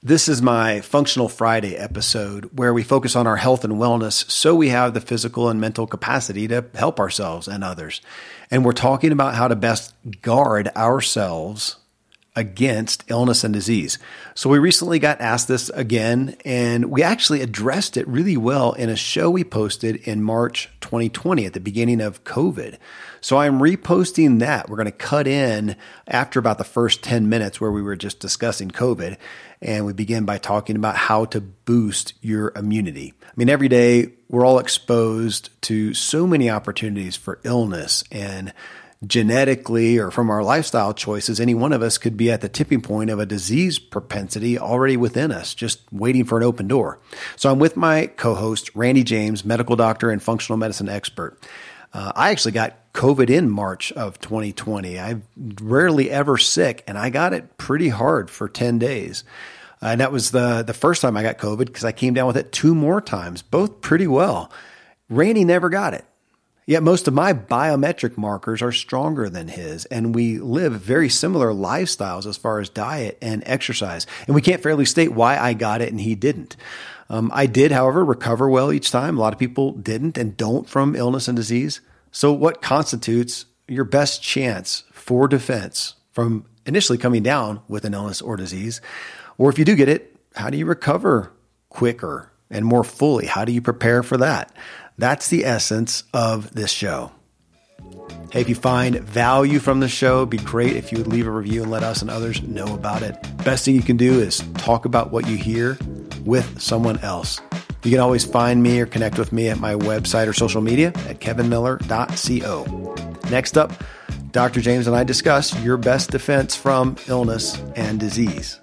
This is my Functional Friday episode where we focus on our health and wellness so we have the physical and mental capacity to help ourselves and others. And we're talking about how to best guard ourselves against illness and disease. So we recently got asked this again, and we actually addressed it really well in a show we posted in March 2020 at the beginning of COVID. So I'm reposting that. We're going to cut in after about the first 10 minutes where we were just discussing COVID. And we begin by talking about how to boost your immunity. I mean, every day we're all exposed to so many opportunities for illness and genetically or from our lifestyle choices, any one of us could be at the tipping point of a disease propensity already within us, just waiting for an open door. So I'm with my co host, Randy James, medical doctor and functional medicine expert. Uh, I actually got COVID in March of 2020. I'm rarely ever sick, and I got it pretty hard for 10 days. Uh, and that was the, the first time I got COVID because I came down with it two more times, both pretty well. Randy never got it. Yet most of my biometric markers are stronger than his, and we live very similar lifestyles as far as diet and exercise. And we can't fairly state why I got it and he didn't. Um, I did, however, recover well each time. A lot of people didn't and don't from illness and disease. So, what constitutes your best chance for defense from initially coming down with an illness or disease? Or if you do get it, how do you recover quicker and more fully? How do you prepare for that? That's the essence of this show. Hey, if you find value from the show, it'd be great if you would leave a review and let us and others know about it. Best thing you can do is talk about what you hear with someone else. You can always find me or connect with me at my website or social media at kevinmiller.co. Next up, Dr. James and I discuss your best defense from illness and disease.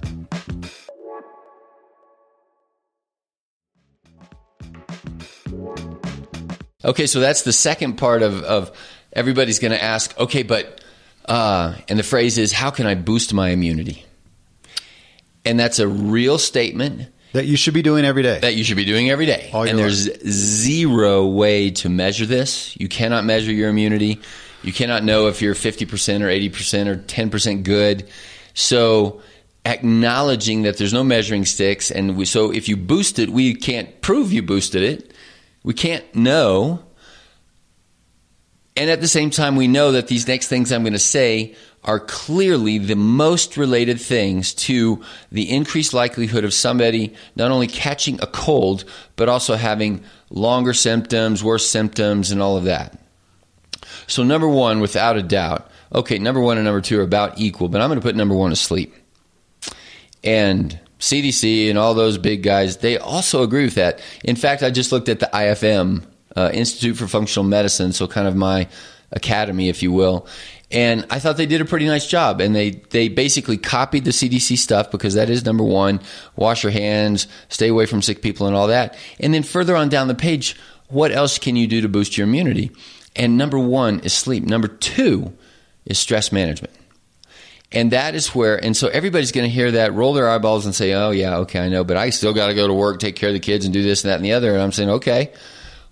Okay, so that's the second part of, of everybody's going to ask, okay, but, uh, and the phrase is, how can I boost my immunity? And that's a real statement. That you should be doing every day. That you should be doing every day. And there's life. zero way to measure this. You cannot measure your immunity. You cannot know if you're 50% or 80% or 10% good. So, acknowledging that there's no measuring sticks, and we, so if you boost it, we can't prove you boosted it we can't know. And at the same time, we know that these next things I'm going to say are clearly the most related things to the increased likelihood of somebody not only catching a cold, but also having longer symptoms, worse symptoms, and all of that. So, number one, without a doubt, okay, number one and number two are about equal, but I'm going to put number one to sleep. And CDC and all those big guys, they also agree with that. In fact, I just looked at the IFM, uh, Institute for Functional Medicine, so kind of my academy, if you will. And I thought they did a pretty nice job. And they, they basically copied the CDC stuff because that is number one wash your hands, stay away from sick people, and all that. And then further on down the page, what else can you do to boost your immunity? And number one is sleep. Number two is stress management. And that is where, and so everybody's going to hear that, roll their eyeballs and say, oh, yeah, okay, I know, but I still got to go to work, take care of the kids, and do this and that and the other. And I'm saying, okay.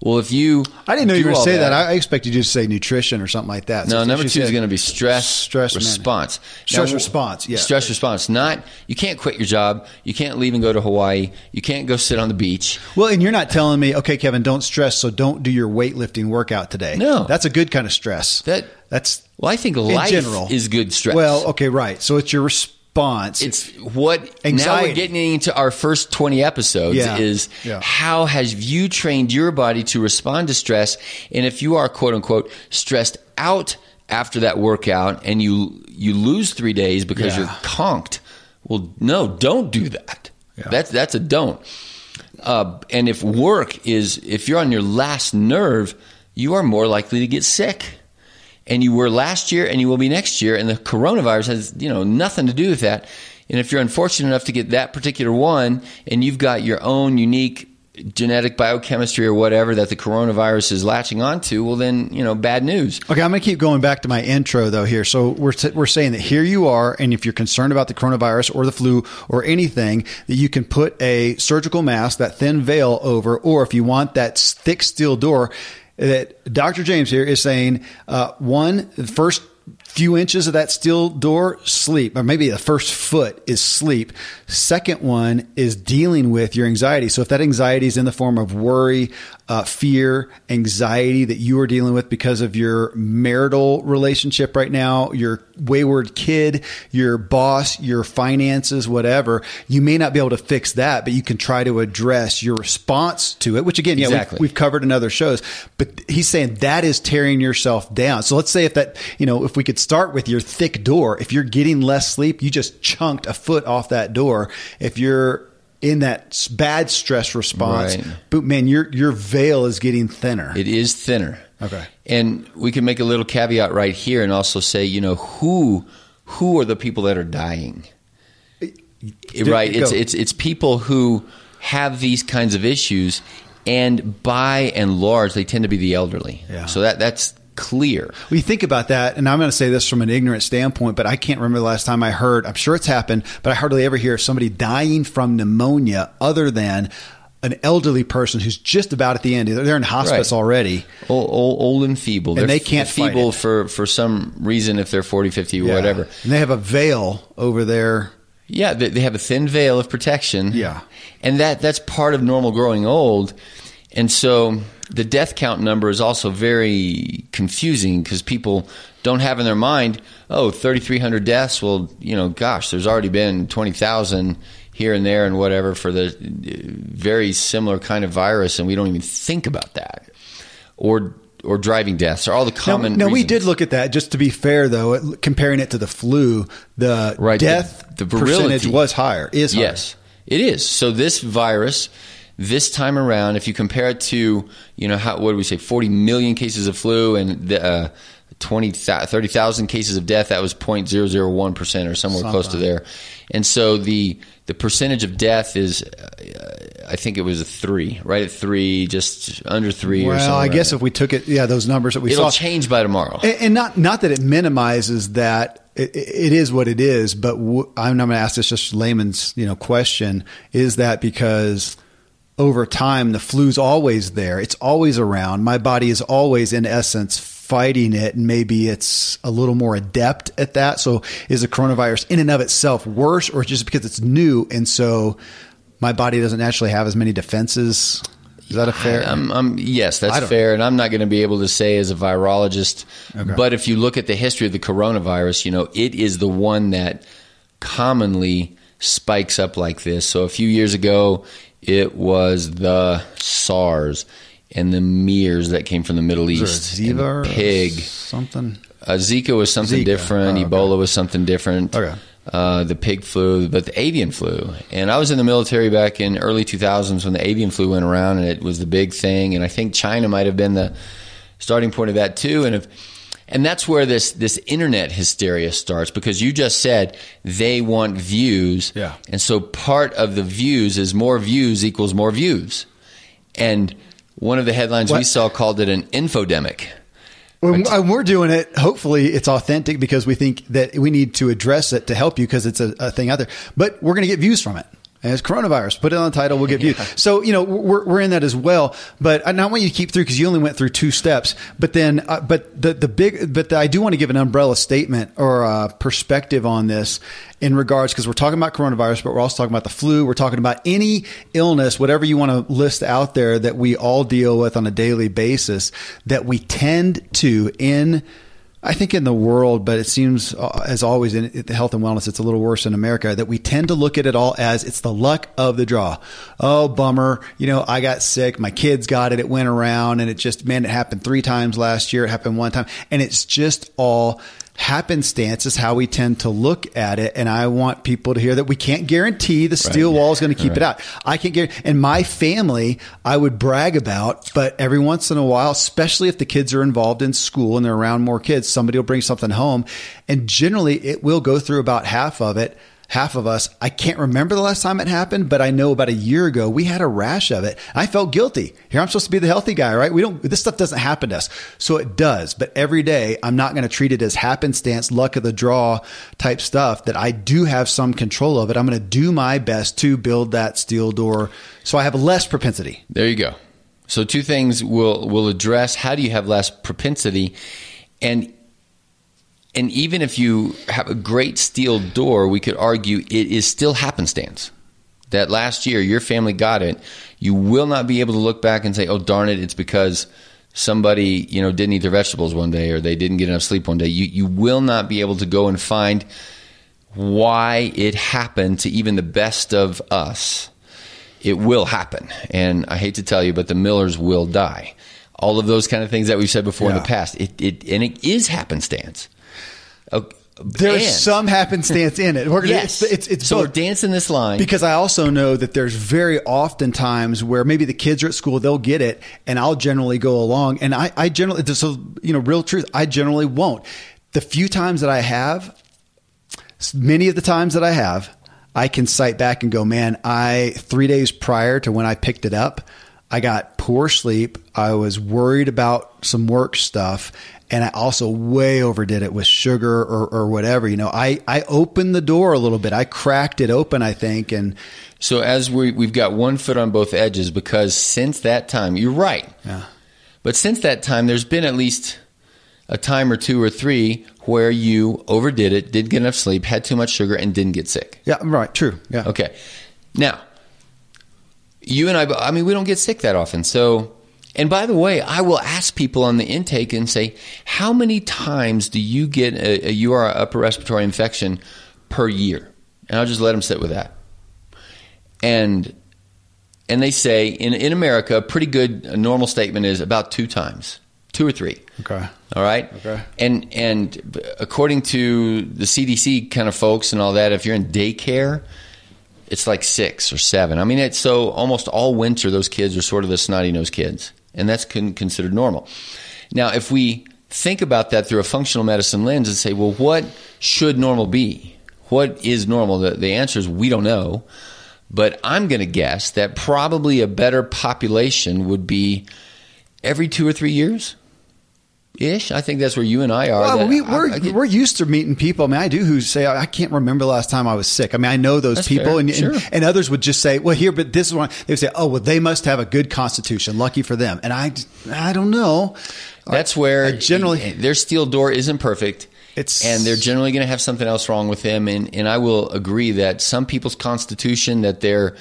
Well, if you, I didn't know you were going to say that. that. I expected you to say nutrition or something like that. So no, number two is going to be stress, stress response. Stress now, response, yeah. Stress response. Not you can't quit your job. You can't leave and go to Hawaii. You can't go sit on the beach. Well, and you're not telling me, okay, Kevin, don't stress, so don't do your weightlifting workout today. No, that's a good kind of stress. That that's well, I think life general, is good stress. Well, okay, right. So it's your response. It's what Anxiety. now we're getting into our first 20 episodes yeah. is yeah. how has you trained your body to respond to stress? And if you are quote unquote stressed out after that workout and you you lose 3 days because yeah. you're conked, well no, don't do that. That's that's a don't. Uh, and if work is if you're on your last nerve, you are more likely to get sick and you were last year and you will be next year and the coronavirus has you know nothing to do with that and if you're unfortunate enough to get that particular one and you've got your own unique genetic biochemistry or whatever that the coronavirus is latching onto, well, then, you know, bad news. Okay, I'm going to keep going back to my intro though here. So we're, t- we're saying that here you are, and if you're concerned about the coronavirus or the flu or anything, that you can put a surgical mask, that thin veil over, or if you want that thick steel door, that Dr. James here is saying, uh, one, the first few inches of that steel door, sleep, or maybe the first foot is sleep. Second one is dealing with your anxiety. So if that anxiety is in the form of worry, uh, fear, anxiety that you are dealing with because of your marital relationship right now, your wayward kid, your boss, your finances, whatever, you may not be able to fix that, but you can try to address your response to it, which again, yeah, Exactly. we've, we've covered in other shows, but he's saying that is tearing yourself down. So let's say if that, you know, if we could start with your thick door, if you're getting less sleep, you just chunked a foot off that door. If you're in that bad stress response, Right. but man, your your veil is getting thinner. It is thinner. Okay. And we can make a little caveat right here and also say, you know, who who are the people that are dying? right. It's it's it's people who have these kinds of issues and by and large they tend to be the elderly. Yeah. So that that's clear. We think about that, and I'm going to say this from an ignorant standpoint, but I can't remember the last time I heard. I'm sure it's happened, but I hardly ever hear of somebody dying from pneumonia other than an elderly person who's just about at the end. They're in hospice Right. already. Old, old, old and feeble. And They're they can't f- feeble for, for some reason if they're 40, 50, Yeah. whatever. And they have a veil over their. Yeah, they, they have a thin veil of protection. Yeah. and that that's part of normal growing old, and so the death count number is also very confusing because people don't have in their mind, oh, 3,300 deaths. Well, you know, gosh, there's already been 20,000 here and there and whatever for the very similar kind of virus, and we don't even think about that, or or driving deaths, or all the common. no, we did look at that. Just to be fair, though, it- comparing it to the flu, the Right, death the percentage was higher. Is higher. Yes, it is. So this virus, this time around, if you compare it to, you know, how, what do we say, 40 million cases of flu and the, uh, 20, 30,000 cases of death, that was 0.001% or somewhere close to there. And so the, the percentage of death is, uh, I think it was a three, right at three, just under three or something. Well, I guess if we took it, yeah, those numbers that we It'll saw, change by tomorrow. And, and not not that it minimizes that it, it is what it is, but w- I'm not going to ask this just layman's you know question: Is that because over time the flu's always there? It's always around. My body is always, in essence, fighting it, and maybe it's a little more adept at that. So, is the coronavirus in and of itself worse, or just because it's new and so my body doesn't naturally have as many defenses? Is that a fair? Um, um, yes, I that's fair, and I'm not going to be able to say as a virologist. Okay. But if you look at the history of the coronavirus, you know it is the one that commonly spikes up like this. So a few years ago, it was the SARS and the MERS that came from the Middle East. there a Ziva or pig. something. Uh, Zika was something Zika. different. Oh, okay. Ebola was something different. Okay. Uh, the pig flu, but the avian flu. And I was in the military back in early 2000s when the avian flu went around, and it was the big thing. And I think China might have been the starting point of that too. And if and that's where this this internet hysteria starts because you just said they want views. Yeah. And so part of the views is more views equals more views. And one of the headlines we saw called it an infodemic. When, uh, and we're doing it. Hopefully, it's authentic because we think that we need to address it to help you because it's a, a thing out there. But we're going to get views from it. It's coronavirus. Put it on the title. We'll get views. So you know we're we're in that as well. But I not want you to keep through because you only went through two steps. But then, uh, but the the big, but the, I do want to give an umbrella statement or uh, perspective on this in regards because we're talking about coronavirus, but we're also talking about the flu. We're talking about any illness, whatever you want to list out there that we all deal with on a daily basis that we tend to in I think in the world, but it seems uh, as always in the health and wellness, it's a little worse in America that we tend to look at it all as it's the luck of the draw. Oh, bummer. You know, I got sick. My kids got it. It went around and it just, man, it happened three times last year. It happened one time and it's just all happenstance is how we tend to look at it. And I want people to hear that we can't guarantee the steel Right. wall is going to keep it out. I can't guarantee, and my family, I would brag about, but every once in a while, especially if the kids are involved in school and they're around more kids, somebody will bring something home. And generally it will go through about half of it. Half of us, I can't remember the last time it happened, but I know about a year ago we had a rash of it. I felt guilty. Here I'm supposed to be the healthy guy, right? We don't, this stuff doesn't happen to us. So it does. But every day I'm not going to treat it as happenstance, luck of the draw type stuff that I do have some control of it. I'm going to do my best to build that steel door so I have less propensity. There you go. So two things we'll we'll address how do you have less propensity and and even if you have a great steel door, we could argue it is still happenstance. That last year your family got it, you will not be able to look back and say, "Oh darn it, it's because somebody, you know, didn't eat their vegetables one day or they didn't get enough sleep one day." You you will not be able to go and find why it happened to even the best of us. It will happen. And I hate to tell you, but the Millers will die. All of those kind of things that we've said before Yeah. in the past. It, it and it is happenstance. Okay, There's and- some happenstance in it. We're gonna, yes. it's, it's, it's so both. we're dancing this line. Because I also know that there's very often times where maybe the kids are at school, they'll get it, and I'll generally go along. And I, I generally, this is, you know, real truth, I generally won't. The few times that I have, many of the times that I have, I can cite back and go, man, I, three days prior to when I picked it up, I got poor sleep. I was worried about some work stuff. And I also way overdid it with sugar or, or whatever. You know, I, I opened the door a little bit. I cracked it open, I think. And So as we we've got one foot on both edges because since that time, you're right. Yeah. But since that time, there's been at least a time or two or three where you overdid it, didn't get enough sleep, had too much sugar, and didn't get sick. yeah, right. True. Yeah. Okay. Now, you and I, I mean, we don't get sick that often. So, and by the way, I will ask people on the intake and say, how many times do you get a, a URI upper respiratory infection per year? And I'll just let them sit with that. And and they say in in America, a pretty good a normal statement is about two times, two or three. Okay. All right. Okay. And and according to the CDC kind of folks and all that, if you're in daycare, it's like six or seven. I mean, it's so almost all winter those kids are sort of the snotty nosed kids, and that's con- considered normal. Now, if we think about that through a functional medicine lens and say, well, what should normal be? What is normal? The, the answer is we don't know. But I'm going to guess that probably a better population would be every two or three years ish. I think that's where you and I are. Well, we, I- we're, I we're used to meeting people. I mean, I do who say, I can't remember the last time I was sick. I mean, I know those people fair. and, Sure. and, and others would just say, well, here, but this is one, they would say, oh, well, they must have a good constitution. Lucky for them. And I, I don't know. That's where I generally- their steel door isn't perfect. It's- and they're generally going to have something else wrong with them. And and I will agree that some people's constitution that they're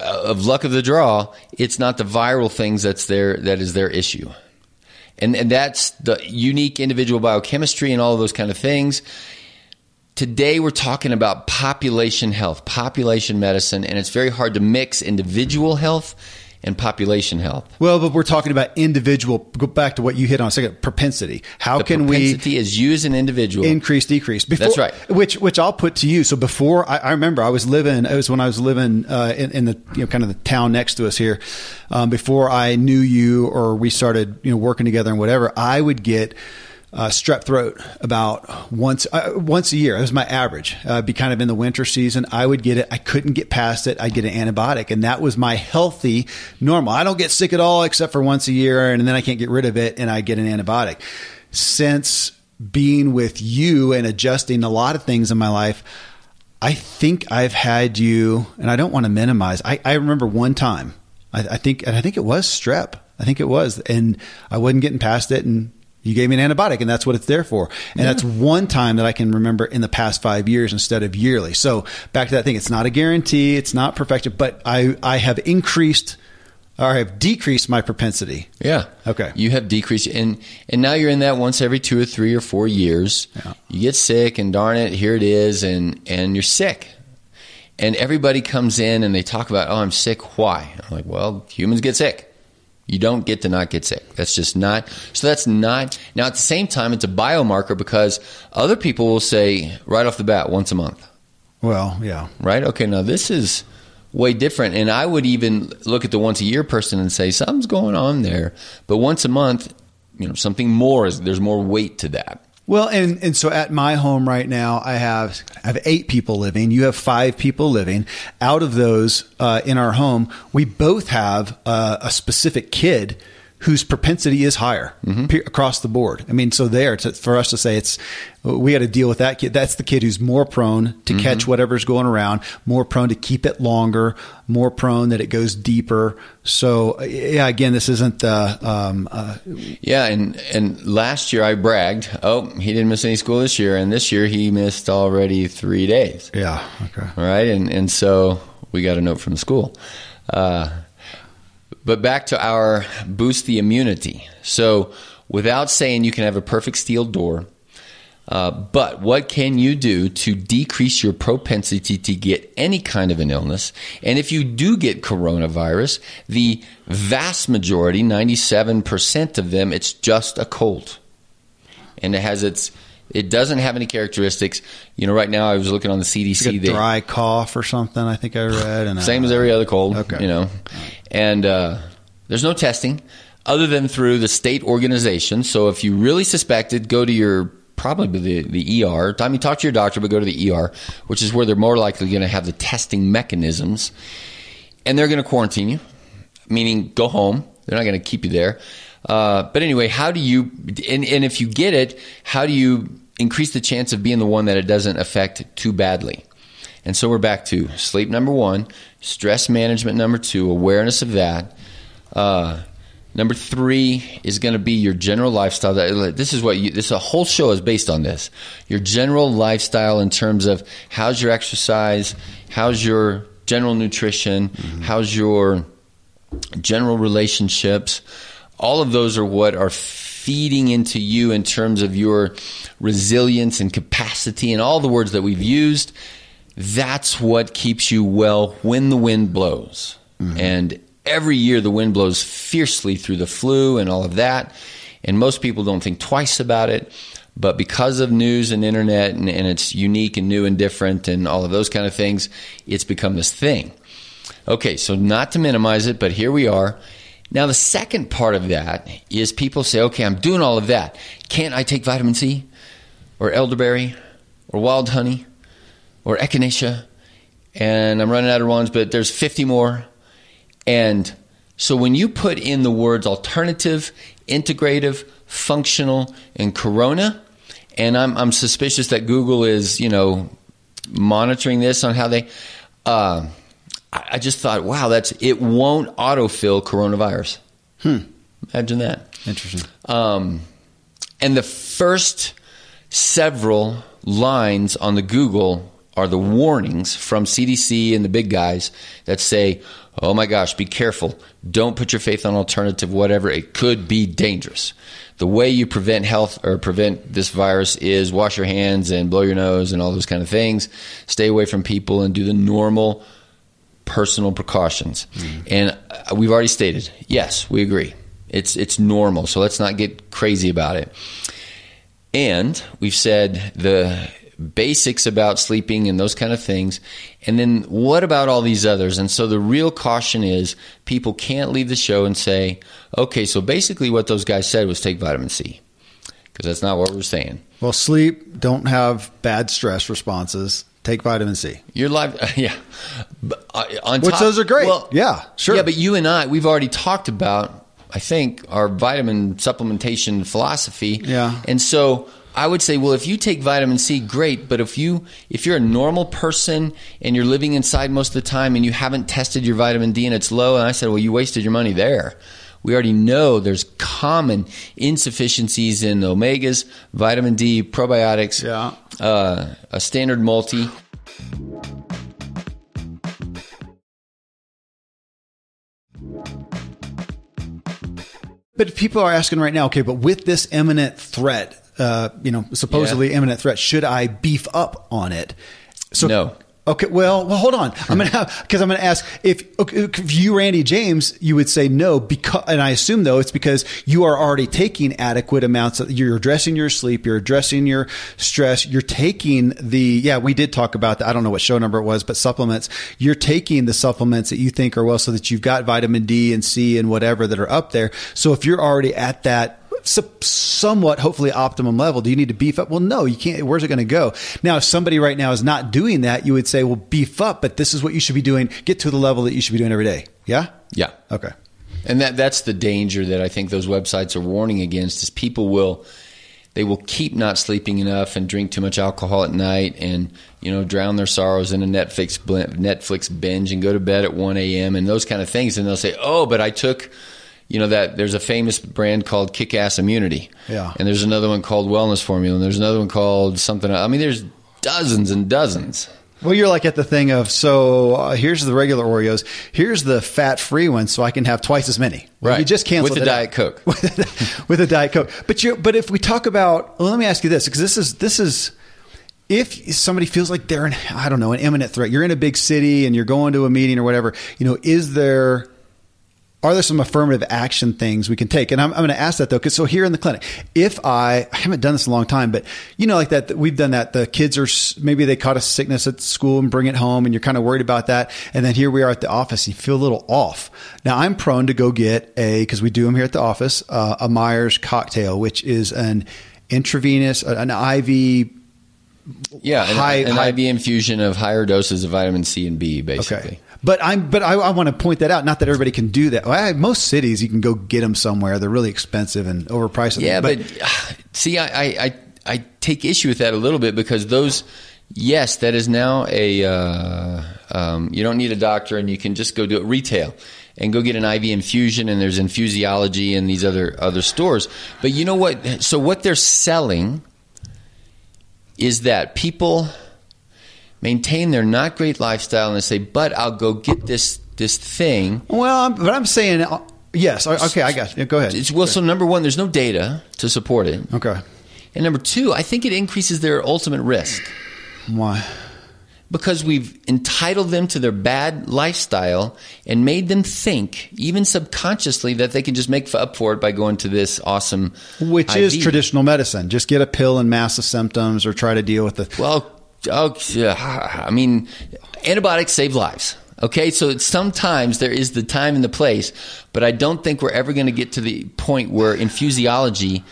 uh, of luck of the draw, it's not the viral things that's their that is their issue. And and that's the unique individual biochemistry and all of those kind of things. Today we're talking about population health, population medicine, and it's very hard to mix individual health and population health. Well, but we're talking about individual, go back to what you hit on a second, propensity. How The can we propensity is you as an individual. increase decrease before, That's right. which which i'll put to you so before i, I remember i was living it was when i was living uh, in, in the you know kind of the town next to us here um, before i knew you or we started you know working together and whatever i would get uh, strep throat about once uh, once a year. It was my average. Uh, be kind of in the winter season. I would get it. I couldn't get past it. I'd get an antibiotic, and that was my healthy normal. I don't get sick at all except for once a year, and then I can't get rid of it, and I get an antibiotic. Since being with you and adjusting a lot of things in my life, I think I've had you, and I don't want to minimize. I, I remember one time, I, I think, and I think it was strep. I think it was, and I wasn't getting past it, and you gave me an antibiotic, and that's what it's there for. And that's one time that I can remember in the past five years instead of yearly. So back to that thing, it's not a guarantee, it's not perfection, but I I have increased or I have decreased my propensity. Yeah. Okay. You have decreased, and and now you're in that once every two or three or four years. Yeah. You get sick, and darn it, here it is, and and you're sick. And everybody comes in and they talk about, oh, I'm sick. Why? I'm like, well, humans get sick. You don't get to not get sick. That's just not. So that's not. Now at the same time, it's a biomarker because other people will say right off the bat once a month Well, yeah. right? Okay, now this is way different. And I would even look at the once a year person and say something's going on there. But once a month, you know, something more is there's more weight to that. Well, and and so at my home right now, I have I have eight people living. You have five people living. Out of those uh, in our home, we both have uh, a specific kid whose propensity is higher pe- across the board. I mean, so there to, for us to say it's we got to deal with that kid. That's the kid who's more prone to catch whatever's going around, more prone to keep it longer, more prone that it goes deeper. So yeah, again, this isn't the um, uh, Yeah, and and last year I bragged. Oh, he didn't miss any school this year, and this year he missed already three days. yeah okay. All right, and and so we got a note from the school. Uh, but back to our boost the immunity. So without saying you can have a perfect steel door, uh, but what can you do to decrease your propensity to get any kind of an illness? And if you do get coronavirus, the vast majority, 97% of them, it's just a cold. And it has its, it doesn't have any characteristics. You know, right now I was looking on the CDC. Like dry cough or something. I think I read. And same uh, as every other cold. Okay. You know, and uh, there's no testing other than through the state organization. So if you really suspect it, go to your probably the, the ER. I mean, talk to your doctor, but go to the ER, which is where they're more likely going to have the testing mechanisms, and they're going to quarantine you, meaning go home. They're not going to keep you there. Uh, but anyway, how do you, and, and if you get it, how do you increase the chance of being the one that it doesn't affect too badly? And so we're back to sleep number one, stress management number two, awareness of that. Uh, number three is going to be your general lifestyle. That- This is what you, this a whole show is based on this. Your general lifestyle in terms of how's your exercise, how's your general nutrition, how's your general relationships. All of those are what are feeding into you in terms of your resilience and capacity and all the words that we've used. That's what keeps you well when the wind blows. Mm-hmm. And every year the wind blows fiercely through the flu and all of that. And most people don't think twice about it. But because of news and internet and, and it's unique and new and different and all of those kind of things, it's become this thing. Okay, so not to minimize it, but here we are. Now, the second part of that is people say, okay, I'm doing all of that. Can't I take vitamin C or elderberry or wild honey or echinacea? And I'm running out of ones, but there's 50 more. And so when you put in the words alternative, integrative, functional, and corona, and I'm, I'm suspicious that Google is, you know, monitoring this on how they. Uh, I just thought, wow, that's it. Won't autofill coronavirus. Hmm. Imagine that. Interesting. Um, and the first several lines on the Google are the warnings from CDC and the big guys that say, oh my gosh, be careful. Don't put your faith on alternative, whatever. It could be dangerous. The way you prevent health or prevent this virus is wash your hands and blow your nose and all those kind of things. Stay away from people and do the normal personal precautions. And uh, we've already stated, yes, we agree. It's it's normal. So let's not get crazy about it. And we've said the basics about sleeping and those kind of things. And then what about all these others? And so the real caution is people can't leave the show and say, okay, so basically what those guys said was take vitamin C. Because that's not what we're saying. Well, sleep, don't have bad stress responses. Take vitamin C. Your life, yeah. But, uh, on Which top- those are great. Well, Yeah, sure. Yeah, but you and I, we've already talked about, I think, our vitamin supplementation philosophy. Yeah. And so I would say, well, if you take vitamin C, great. But if you, if you're a normal person and you're living inside most of the time and you haven't tested your vitamin D and it's low, and I said, well, you wasted your money there. We already know there's common insufficiencies in omegas, vitamin D, probiotics, Yeah. uh, a standard multi. But people are asking right now, okay, but with this imminent threat, uh, you know, supposedly Yeah. imminent threat, should I beef up on it? So No. Okay, well, well, hold on. I'm gonna because I'm gonna ask if, if you, Randy James, you would say no because, and I assume though it's because you are already taking adequate amounts. Of, you're addressing your sleep, you're addressing your stress, you're taking the yeah. We did talk about that. I don't know what show number it was, but supplements. You're taking the supplements that you think are well, so that you've got vitamin D and C and whatever that are up there. So if you're already at that somewhat, hopefully, optimum level. Do you need to beef up? Well, no, you can't. Where's it going to go? Now, if somebody right now is not doing that, you would say, well, beef up, but this is what you should be doing. Get to the level that you should be doing every day. Yeah? Yeah. Okay. And that that's the danger that I think those websites are warning against is people will they will keep not sleeping enough and drink too much alcohol at night and you know drown their sorrows in a Netflix Netflix binge and go to bed at 1 a.m. and those kind of things and they'll say oh but I took you know that there's a famous brand called Kick Ass Immunity. Yeah. And there's another one called Wellness Formula and there's another one called something I mean there's dozens and dozens. Well, you're like at the thing of so uh, here's the regular Oreos, here's the fat free one, so I can have twice as many. Well, right, you just cancel with the Diet Coke. with a Diet Coke, but you but if we talk about, well, let me ask you this because this is this is if somebody feels like they're an I don't know an imminent threat, you're in a big city and you're going to a meeting or whatever, you know, is there are there some affirmative action things we can take? And I'm, I'm going to ask that though, because so here in the clinic, if I, I haven't done this in a long time, but you know, like that, we've done that. The kids are maybe they caught a sickness at school and bring it home, and you're kind of worried about that. And then here we are at the office, and you feel a little off. Now I'm prone to go get a because we do them here at the office, uh, a Myers cocktail, which is an intravenous, an IV yeah, high, an, an high, IV infusion of higher doses of vitamin C and B, basically. Okay. But I'm, but I, I want to point that out. Not that everybody can do that. Well, most cities you can go get them somewhere. They're really expensive and overpriced. Yeah, but, but see, I, I, I take issue with that a little bit because those, yes, that is now a. Uh, um, you don't need a doctor, and you can just go do it retail and go get an IV infusion. And there's infusiology and these other other stores. But you know what? So what they're selling is that people maintain their not great lifestyle and they say, but I'll go get this this thing. Well, but I'm saying uh, yes. Okay, I got you. Go ahead. It's, well, so number one, there's no data to support it. Okay. And number two, I think it increases their ultimate risk. Why? Because we've entitled them to their bad lifestyle and made them think, even subconsciously, that they can just make up for it by going to this awesome. Which IV. is traditional medicine. Just get a pill and mask the symptoms or try to deal with the. Well, oh, I mean, antibiotics save lives. Okay, so sometimes there is the time and the place, but I don't think we're ever going to get to the point where infusiology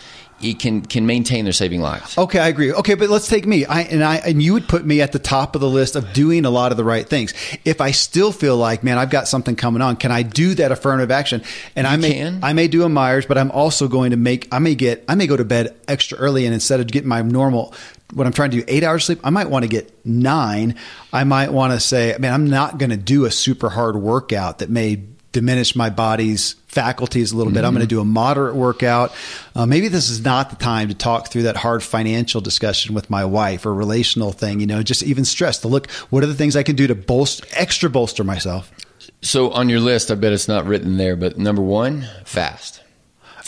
it can can maintain their saving lives. Okay, I agree. Okay, but let's take me. I and I and you would put me at the top of the list of doing a lot of the right things. If I still feel like, man, I've got something coming on, can I do that affirmative action? And you I may can. I may do a Myers, but I'm also going to make I may get I may go to bed extra early and instead of getting my normal when I'm trying to do eight hours sleep, I might want to get nine. I might want to say, man, I'm not going to do a super hard workout that may diminish my body's faculties a little mm-hmm. bit. I'm going to do a moderate workout. Uh, maybe this is not the time to talk through that hard financial discussion with my wife or relational thing, you know, just even stress to look, what are the things I can do to bolster, extra bolster myself? So on your list, I bet it's not written there, but number one, fast.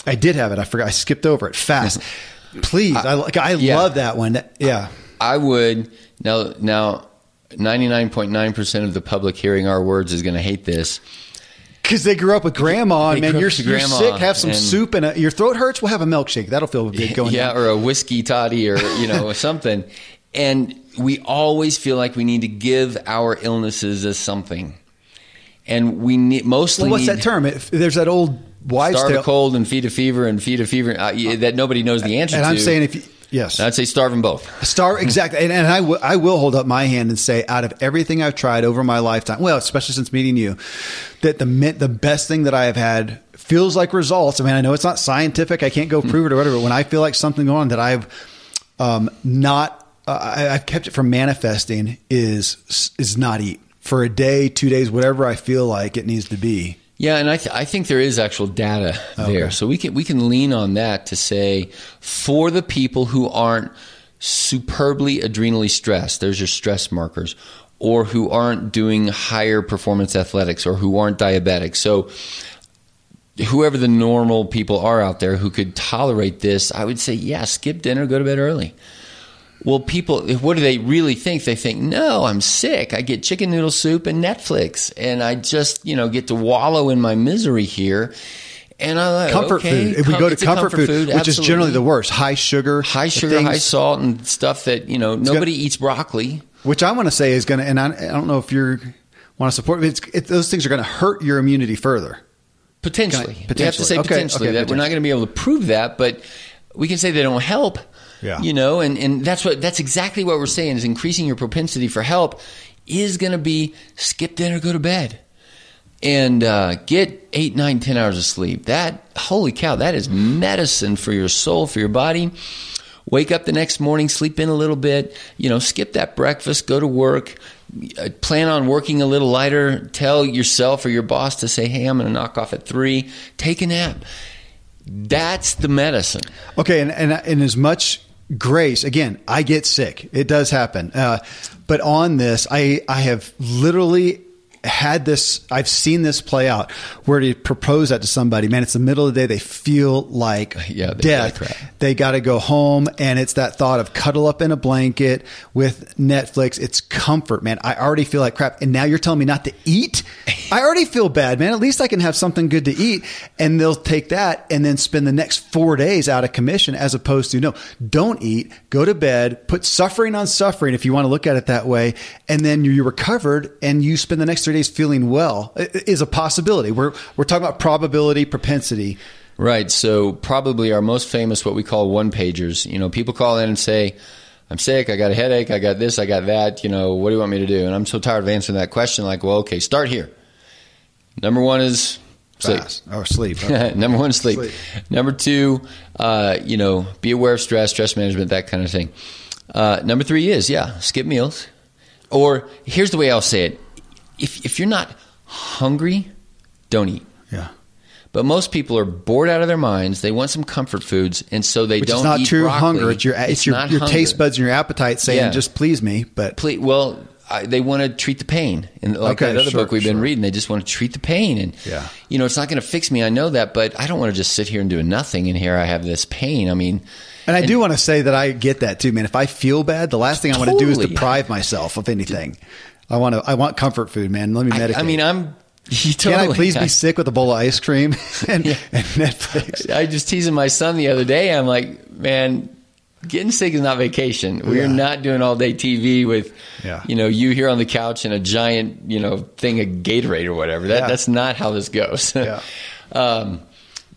I did have it. I forgot. I skipped over it. Fast. Please, I, I, I yeah. love that one. Yeah, I would now. Now, ninety nine point nine percent of the public hearing our words is going to hate this because they grew up with grandma. And man, you're, you're sick. Have some soup and a, your throat hurts. We'll have a milkshake. That'll feel good going. Yeah, or a whiskey toddy, or you know something. And we always feel like we need to give our illnesses as something, and we need mostly. Well, what's need, that term? If there's that old wives' starve tale. a cold and feed a fever and feed a fever uh, that nobody knows the answer to. and to. I'm saying if you, yes, I'd say starve them both. Starve exactly, and, and I, w- I will hold up my hand and say, out of everything I've tried over my lifetime, well, especially since meeting you, that the the best thing that I have had feels like results. I mean, I know it's not scientific; I can't go prove it or whatever. But when I feel like something going on that I've um, not, uh, I, I've kept it from manifesting is is not eat for a day, two days, whatever I feel like it needs to be. Yeah, and I, th- I think there is actual data there, okay. so we can we can lean on that to say for the people who aren't superbly adrenally stressed, there's your stress markers, or who aren't doing higher performance athletics, or who aren't diabetic. So whoever the normal people are out there who could tolerate this, I would say, yeah, skip dinner, go to bed early. Well, people, what do they really think? They think, no, I'm sick. I get chicken noodle soup and Netflix, and I just, you know, get to wallow in my misery here. And I like, comfort okay, food. If we go to comfort, comfort, food, food which absolutely. is generally the worst, high sugar, high sugar, things. high salt, and stuff that you know nobody got, eats broccoli. Which I want to say is going to, and I, I, don't know if you want to support, it's, it, those things are going to hurt your immunity further. Potentially. Kind- We have to potentially. say Okay, potentially okay, that we're not going to be able to prove that, but we can say they don't help. Yeah. You know, and, and that's what that's exactly what we're saying is increasing your propensity for help is going to be skip dinner, go to bed. And uh, get eight, nine, ten hours of sleep. That holy cow, that is medicine for your soul, for your body. Wake up the next morning, sleep in a little bit, you know, skip that breakfast, go to work, uh, plan on working a little lighter, tell yourself or your boss to say, hey, I'm going to knock off at three, take a nap. That's the medicine. Okay, and, and and as much grace, again, I get sick. It does happen. Uh, but on this, I I have literally had this, I've seen this play out where to propose that to somebody, man, it's the middle of the day. They feel like yeah, they death. They got to go home. And it's that thought of cuddle up in a blanket with Netflix. It's comfort, man. I already feel like crap. And now you're telling me not to eat. I already feel bad, man. At least I can have something good to eat. And they'll take that and then spend the next four days out of commission as opposed to no, don't eat, go to bed, put suffering on suffering if you want to look at it that way. And then you're recovered and you spend the next three feeling well is a possibility. We're, we're talking about probability, propensity. Right. So, probably our most famous, what we call one pagers. You know, people call in and say, I'm sick, I got a headache, I got this, I got that, you know, what do you want me to do? And I'm so tired of answering that question like, well, okay, start here. Number one is sleep. Fast. Or sleep. Okay. Number one sleep. sleep. Number two, uh, you know, be aware of stress, stress management, that kind of thing. Uh, number three is, yeah, skip meals. Or here's the way I'll say it if if you're not hungry, don't eat. yeah. But most people are bored out of their minds. They want some comfort foods, and so they Which don't is not true broccoli. hunger. It's your it's, your, not your taste buds and your appetite saying Yeah. just please me. But Ple- well, I, they want to treat the pain, and like Okay, that other sure, book we've been reading, they just want to treat the pain, and Yeah. you know, it's not going to fix me. I know that, but I don't want to just sit here and do nothing. And here I have this pain. I mean, and I do want to say that I get that too, man. If I feel bad, the last thing I want to do is Totally. deprive myself of anything. I want to. I want comfort food, man. Let me medicate. I mean, I'm. can totally, I please be sick with a bowl of ice cream and, Yeah. and Netflix? I just teasing my son the other day. I'm like, man, getting sick is not vacation. We're Yeah. not doing all day TV with, Yeah. you know, you here on the couch and a giant, you know, thing of Gatorade or whatever. That Yeah. that's not how this goes. Yeah. um,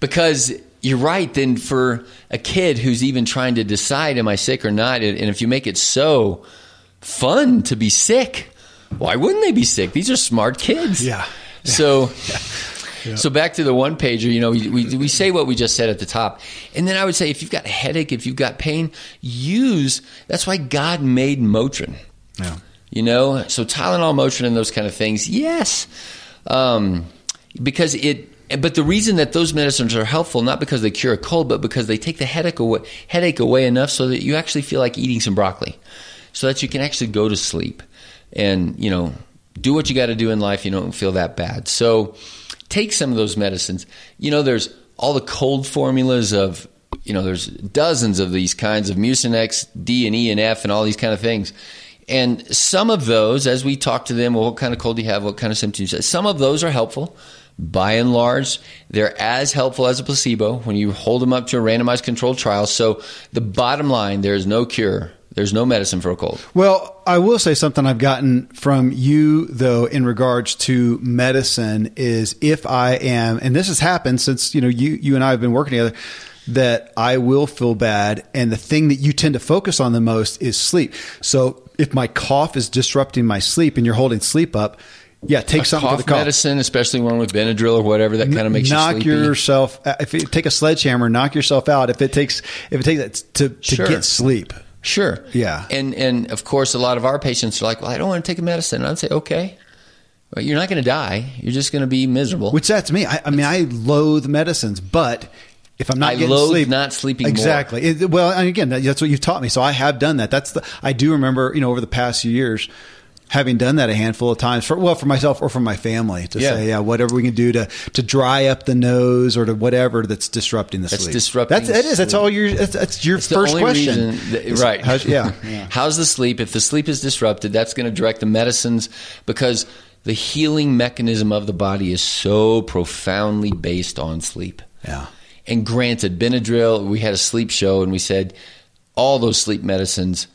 because you're right. Then for a kid who's even trying to decide, am I sick or not? And if you make it so fun to be sick, why wouldn't they be sick? These are smart kids. Yeah. So, so back to the one pager. You know, we, we we say what we just said at the top, and then I would say if you've got a headache, if you've got pain, use. That's why God made Motrin. Yeah. You know, so Tylenol, Motrin, and those kind of things. Yes, um, because it. But the reason that those medicines are helpful, not because they cure a cold, but because they take the headache away, headache away enough so that you actually feel like eating some broccoli, so that you can actually go to sleep, and you know, do what you got to do in life. You don't feel that bad. So, take some of those medicines. You know, there's all the cold formulas of, you know, there's dozens of these kinds of Mucinex, D and E and F, and all these kind of things. And some of those, as we talk to them, well, what kind of cold do you have? What kind of symptoms? Some of those are helpful. By and large, they're as helpful as a placebo when you hold them up to a randomized controlled trial. So the bottom line, there is no cure. There's no medicine for a cold. Well, I will say something I've gotten from you though in regards to medicine is if I am, and this has happened since you know you you and I have been working together, that I will feel bad, and the thing that you tend to focus on the most is sleep. So if my cough is disrupting my sleep, and you're holding sleep up, yeah, take something cough for the cough. medicine, especially one with Benadryl or whatever, that kind of makes knock you sleepy. yourself. uh, If you take a sledgehammer, knock yourself out. If it takes, if it takes that to to Sure. get sleep. Sure. Yeah. And and of course, a lot of our patients are like, "Well, I don't want to take a medicine." And I'd say, "Okay, well, you're not going to die. You're just going to be miserable." Which that's me. I, I mean, I loathe medicines, but if I'm not I getting loathe sleep, not sleeping more. Exactly. It- well, and again, that- that's what you've taught me. So I have done that. That's the. I do remember, you know, over the past few years, having done that a handful of times for well, for myself or for my family to Yeah. say, yeah, whatever we can do to to dry up the nose or to whatever that's disrupting the That's sleep. disrupting That's it is. That's all your. That's, that's your It's the first question. that- Is right? how's- yeah. yeah. How's the sleep? If the sleep is disrupted, that's going to direct the medicines because the healing mechanism of the body is so profoundly based on sleep. Yeah. And granted, Benadryl, we had a sleep show and we said all those sleep medicines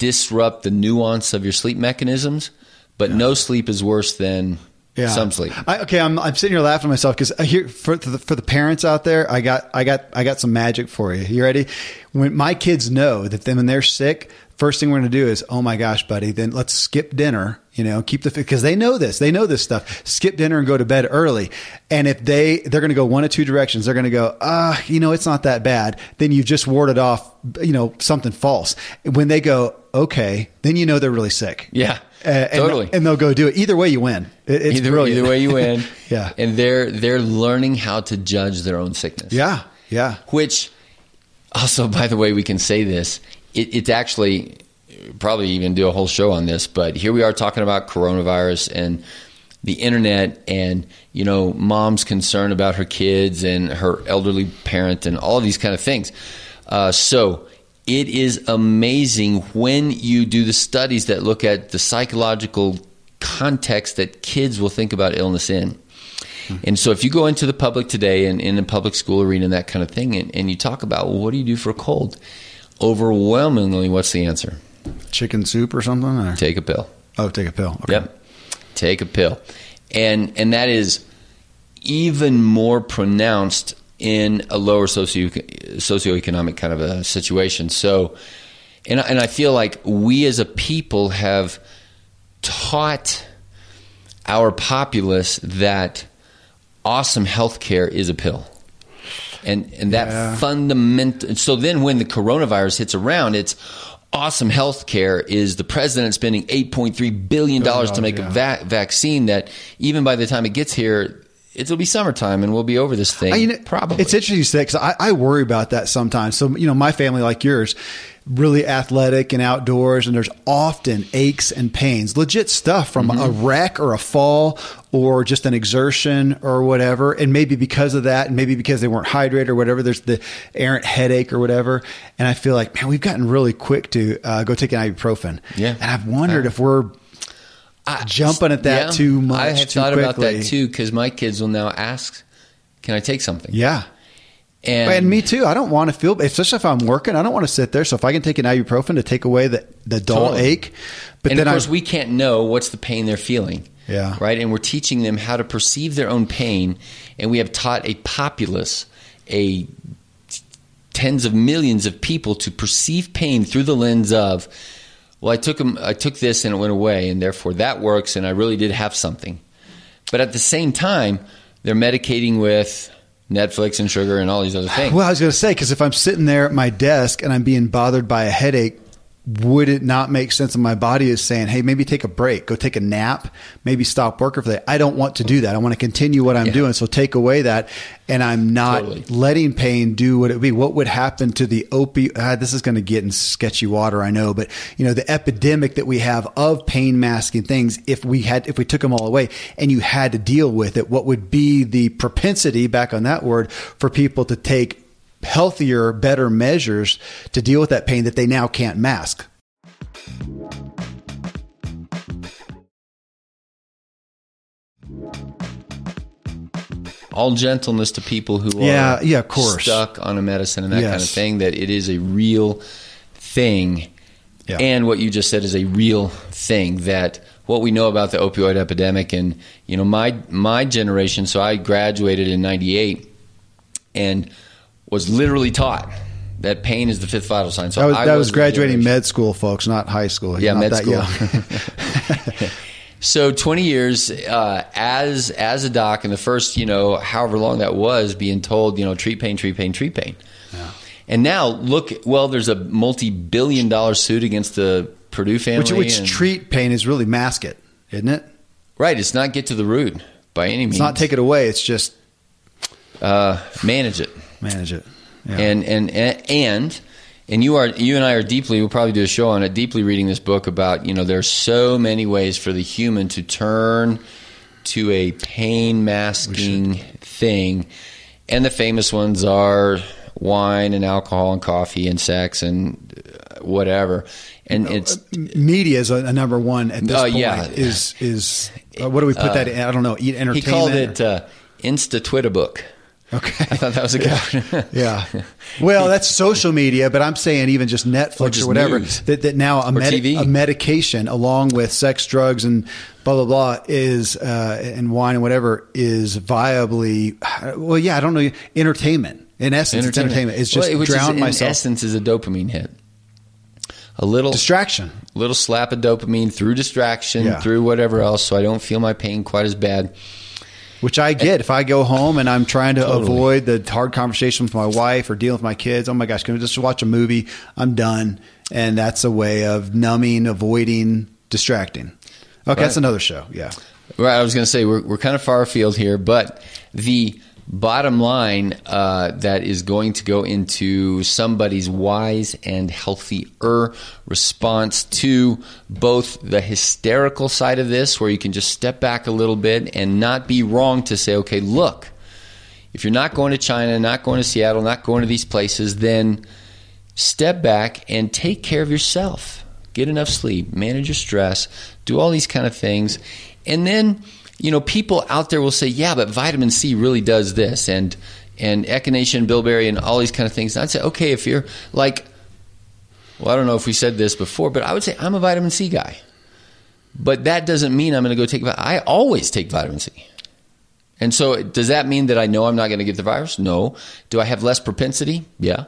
disrupt the nuance of your sleep mechanisms, but no sleep is worse than Yeah. Some sleep. I, okay, I'm, I'm sitting here laughing at myself because uh, here for the, for the parents out there, I got I got I got some magic for you. You ready? When my kids know that then when they're sick, first thing we're going to do is, oh my gosh, buddy, then let's skip dinner. You know, keep the because they know this, they know this stuff. Skip dinner and go to bed early. And if they they're going to go one of two directions, they're going to go, ah, you know, it's not that bad. Then you've just warded off, you know, something false. When they go, okay, then you know they're really sick. Yeah. Uh, and, totally. and they'll go do it. Either way, you win. It, it's either, brilliant. either way you win. Yeah. And they're they're learning how to judge their own sickness. Yeah, yeah. Which also, by the way, we can say this. It, it's actually probably even do a whole show on this, but here we are talking about coronavirus and the internet and you know mom's concern about her kids and her elderly parent and all these kind of things. Uh, so it is amazing when you do the studies that look at the psychological context that kids will think about illness in. And so, if you go into the public today and in the public school arena and that kind of thing, and, and you talk about, well, what do you do for a cold? Overwhelmingly, what's the answer? Chicken soup or something? Or? Take a pill. Oh, take a pill. Okay. Yep. Take a pill. And and that is even more pronounced in a lower socio socioeconomic kind of a situation. So and and I feel like we as a people have taught our populace that awesome healthcare is a pill. And and that Yeah. fundamental so then when the coronavirus hits around it's awesome healthcare is the president spending 8.3 billion dollars to make yeah. a va- vaccine that even by the time it gets here it'll be summertime and we'll be over this thing I- mean, probably It's interesting you say because I, I worry about that sometimes. So you know, my family, like yours, really athletic and outdoors, and there's often aches and pains, legit stuff from Mm-hmm. a wreck or a fall or just an exertion or whatever. And maybe because of that, and maybe because they weren't hydrated or whatever, there's the errant headache or whatever. And I feel like, man, we've gotten really quick to uh, go take an ibuprofen. Yeah. and I've wondered if we're I- jumping at that too much I have thought about that too because my kids will now ask, "Can I take something?" yeah. and, And me too. I don't want to feel, especially if I'm working. I don't want to sit there. So if I can take an ibuprofen to take away the the dull Totally. ache, but and then of course, I, we can't know what's the pain they're feeling. Yeah. Right. And we're teaching them how to perceive their own pain. And we have taught a populace, a tens of millions of people to perceive pain through the lens of, well, I took I took this and it went away, and therefore that works, and I really did have something. But at the same time, they're medicating with Netflix and sugar and all these other things. well, I was going to say because if I'm sitting there at my desk and I'm being bothered by a headache. Would it not make sense if my body is saying, "Hey, maybe take a break, go take a nap, maybe stop working for that"? I don't want to do that. I want to continue what I'm Yeah. doing. So take away that, and I'm not Totally. letting pain do what it would be. What would happen to the opi? Ah, this is going to get in sketchy water, I know, but you know the epidemic that we have of pain masking things. If we had, if we took them all away, and you had to deal with it, what would be the propensity? Back on that word for people to take healthier, better measures to deal with that pain that they now can't mask. all gentleness to people who Yeah, are yeah, of course. stuck on a medicine and that kind of thing. That it is a real thing, Yeah. and what you just said is a real thing. That what we know about the opioid epidemic, and you know, my my generation. So I graduated in '98, and was literally taught that pain is the fifth vital sign. So That was, I that was graduating med school, folks, not high school. Yeah, Not med that school. So 20 years uh, as as a doc, and the first you know however long that was, being told you know treat pain, treat pain, treat pain. And now look, well, there's a multi-billion dollar suit against the Purdue family. which which and- treat pain is really mask it, isn't it? right? It's not get to the root by any means. It's not take it away. It's just uh, manage it. Manage it. Yeah. and and and and you are you and I are deeply we'll probably do a show on it deeply reading this book about you know there's so many ways for the human to turn to a pain masking thing and the famous ones are wine and alcohol and coffee and sex and uh, whatever and it's media is a, a number one at this Uh, point. yeah. Is is uh, what do we put that in? I don't know. Eat entertainment. he called or- it uh, insta twitter book Okay. I thought that was a good one. Yeah. Well, that's social media, but I'm saying even just Netflix or, just whatever news. that, that now a, medi- a medication along with sex, drugs, and blah blah blah is uh, and wine and whatever is viably. Well, yeah, I don't know. Entertainment. In essence, it's entertainment. It's just Well, drown is, in essence is a dopamine hit. A little Distraction. little slap of dopamine through distraction, Yeah. through whatever else, so I don't feel my pain quite as bad. Which I get if I go home and I'm trying to Totally. avoid the hard conversation with my wife or dealing with my kids. Oh my gosh, can we just watch a movie? I'm done. And that's a way of numbing, avoiding, distracting. Okay, that's another show. Yeah. Right, I was going to say we're we're kind of far afield here, but the bottom line uh, that is going to go into somebody's wise and healthier response to both the hysterical side of this, where you can just step back a little bit and not be wrong to say, okay, look, if you're not going to China, not going to Seattle, not going to these places, then step back and take care of yourself. Get enough sleep, manage your stress, do all these kind of things. And then, you know, people out there will say, yeah, but vitamin C really does this and and echinacea and bilberry and all these kind of things. And I'd say, okay, if you're like, well, I don't know if we said this before, but I would say I'm a vitamin C guy. But that doesn't mean I'm going to go take. I always take vitamin C. And so, does that mean that I know I'm not going to get the virus? No. Do I have less propensity? Yeah.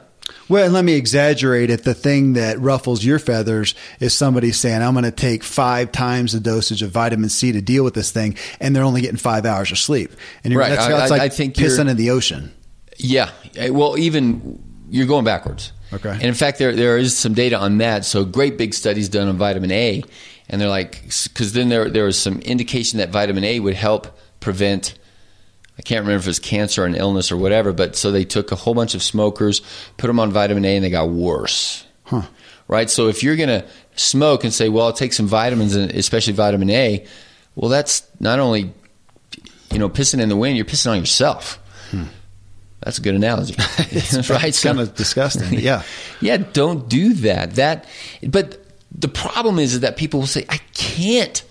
Well, and let me exaggerate it. The thing that ruffles your feathers is somebody saying, I'm going to take five times the dosage of vitamin C to deal with this thing, and they're only getting five hours of sleep. And you're, Right. that's, I- that's I- like I think you're- pissing in the ocean. Yeah. Eh, Well, even you're going backwards. Okay. And in fact, there there is some data on that. So great big studies done on vitamin A, and they're like, because then there there was some indication that vitamin A would help prevent. I can't remember if it was cancer or an illness or whatever, but so they took a whole bunch of smokers, put them on vitamin A, and they got worse. Huh. Right. So if you're going to smoke and say, well, I'll take some vitamins, and especially vitamin A, well, that's not only you know pissing in the wind, you're pissing on yourself. Hmm. That's a good analogy, right? It's kind of disgusting. Yeah. yeah, don't do that. That, but the problem is, is that people will say, "I can't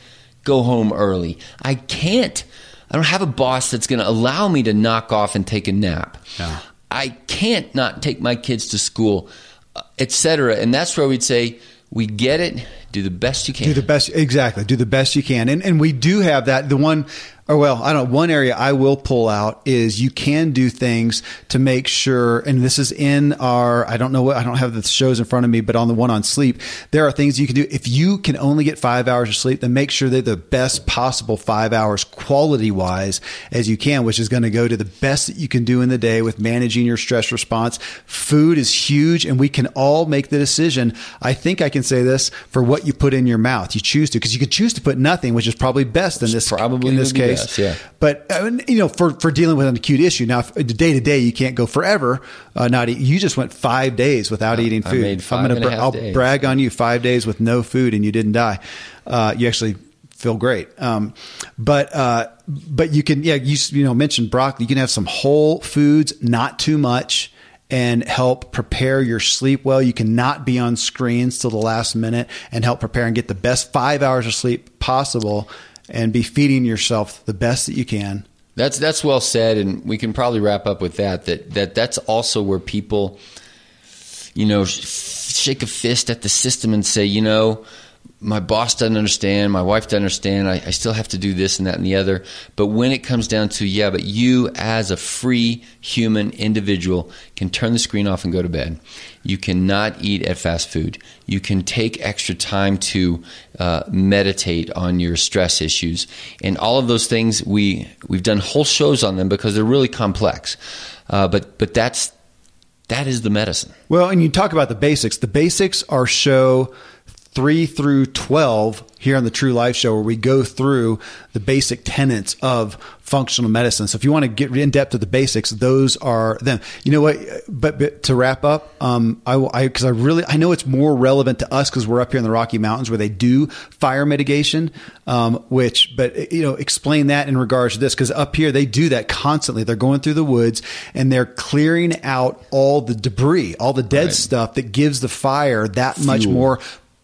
go home early. I can't. I don't have a boss that's going to allow me to knock off and take a nap. Yeah. I can't not take my kids to school, uh, etc." And that's where we'd say, "We get it. Do the best you can." Do the best, exactly. Do the best you can, and and we do have that. The one, or well, I don't. know, One area I will pull out is you can do things to make sure, and this is in our. I don't know what I don't have the shows in front of me, but on the one on sleep, there are things you can do. If you can only get five hours of sleep, then make sure they're the best possible five hours quality wise as you can, which is going to go to the best that you can do in the day with managing your stress response. Food is huge, and we can all make the decision. I think I can say this for what you put in your mouth. You choose to, because you could choose to put nothing, which is probably best in this probably in this case. Best, yeah. But uh, you know, for for dealing with an acute issue, now day to day, you can't go forever uh, not eat. You just went five days without eating I food. made five gonna and a half I'll days. brag on you. Five days with no food, and you didn't die. Uh, you actually feel great. Um, but uh, but you can yeah you you know mentioned broccoli. You can have some whole foods, not too much. And help prepare your sleep well. You cannot be on screens till the last minute and help prepare and get the best five hours of sleep possible and be feeding yourself the best that you can. That's that's well said, and we can probably wrap up with that. That that that's also where people, you know, sh- shake a fist at the system and say, you know, my boss doesn't understand, my wife doesn't understand. I, I still have to do this and that and the other. But when it comes down to yeah, but you as a free human individual can turn the screen off and go to bed. You cannot eat at fast food. You can take extra time to uh, meditate on your stress issues, and all of those things. We we've done whole shows on them because they're really complex. Uh, but but that's that is the medicine. Well, and you talk about the basics. The basics are show three through 12 here on the True Life Show, where we go through the basic tenets of functional medicine. So if you want to get in depth to the basics, those are them. You know what? But, but to wrap up, um, I, I, cause I really, I know it's more relevant to us because we're up here in the Rocky Mountains where they do fire mitigation, um, which, but you know, explain that in regards to this because up here they do that constantly. They're going through the woods and they're clearing out all the debris, all the dead Right. stuff that gives the fire that much more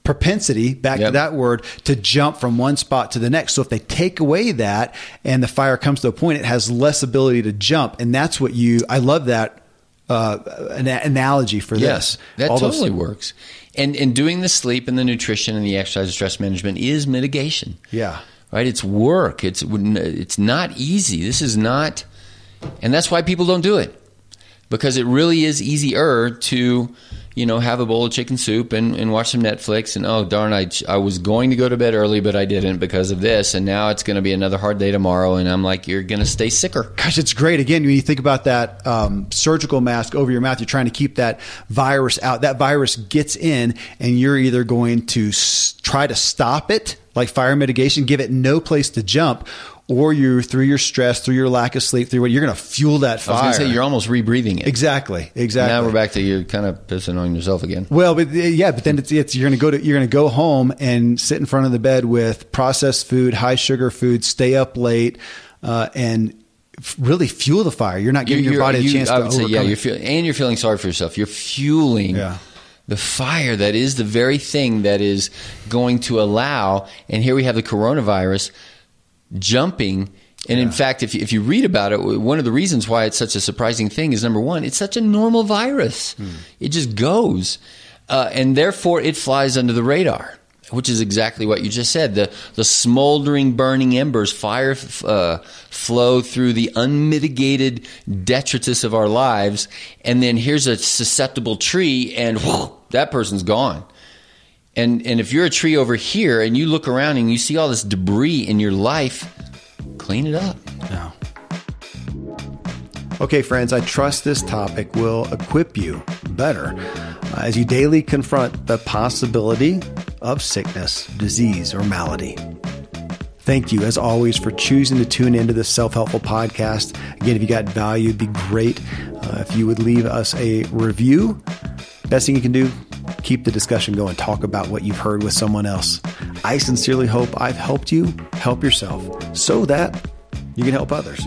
propensity back Yep. to that word to jump from one spot to the next. So if they take away that and the fire comes to a point, it has less ability to jump, and that's what you. I love that uh, an analogy for Yes, this. that All those- totally works. And and doing the sleep and the nutrition and the exercise and stress management is mitigation. Yeah. right. It's work. It's it's not easy. This is not, and that's why people don't do it because it really is easier to you know have a bowl of chicken soup and, and watch some Netflix and oh darn I I was going to go to bed early but I didn't because of this and now it's going to be another hard day tomorrow and I'm like you're going to stay sicker. Gosh, it's great. Again, when you think about that um, surgical mask over your mouth, you're trying to keep that virus out. That virus gets in, and you're either going to s- try to stop it, like fire mitigation, give it no place to jump, or you, through your stress, through your lack of sleep, through what you're going to fuel that I was fire. going to say you're almost rebreathing it. exactly, exactly. Now we're back to you kind of pissing on yourself again. Well, but yeah, but then it's, it's you're going to go to you're going to go home and sit in front of the bed with processed food, high sugar food, stay up late, uh, and really fuel the fire. You're not giving your You're- body a chance I to say, overcome yeah, you're feeling, and you're feeling sorry for yourself. You're fueling Yeah. the fire that is the very thing that is going to allow. And here we have the coronavirus jumping. And in fact, if you, if you read about it, one of the reasons why it's such a surprising thing is number one, it's such a normal virus. Hmm. It just goes, uh, and therefore it flies under the radar. Which is exactly what you just said. The the smoldering, burning embers, fire f- uh, flow through the unmitigated detritus of our lives, and then here's a susceptible tree, and that person's gone. And and if you're a tree over here, and you look around and you see all this debris in your life, clean it up. No. Okay, friends, I trust this topic will equip you better uh, as you daily confront the possibility of sickness, disease, or malady. Thank you, as always, for choosing to tune into this self helpful podcast. Again, if you got value, it'd be great uh, if you would leave us a review. Best thing you can do, keep the discussion going. Talk about what you've heard with someone else. I sincerely hope I've helped you help yourself so that you can help others.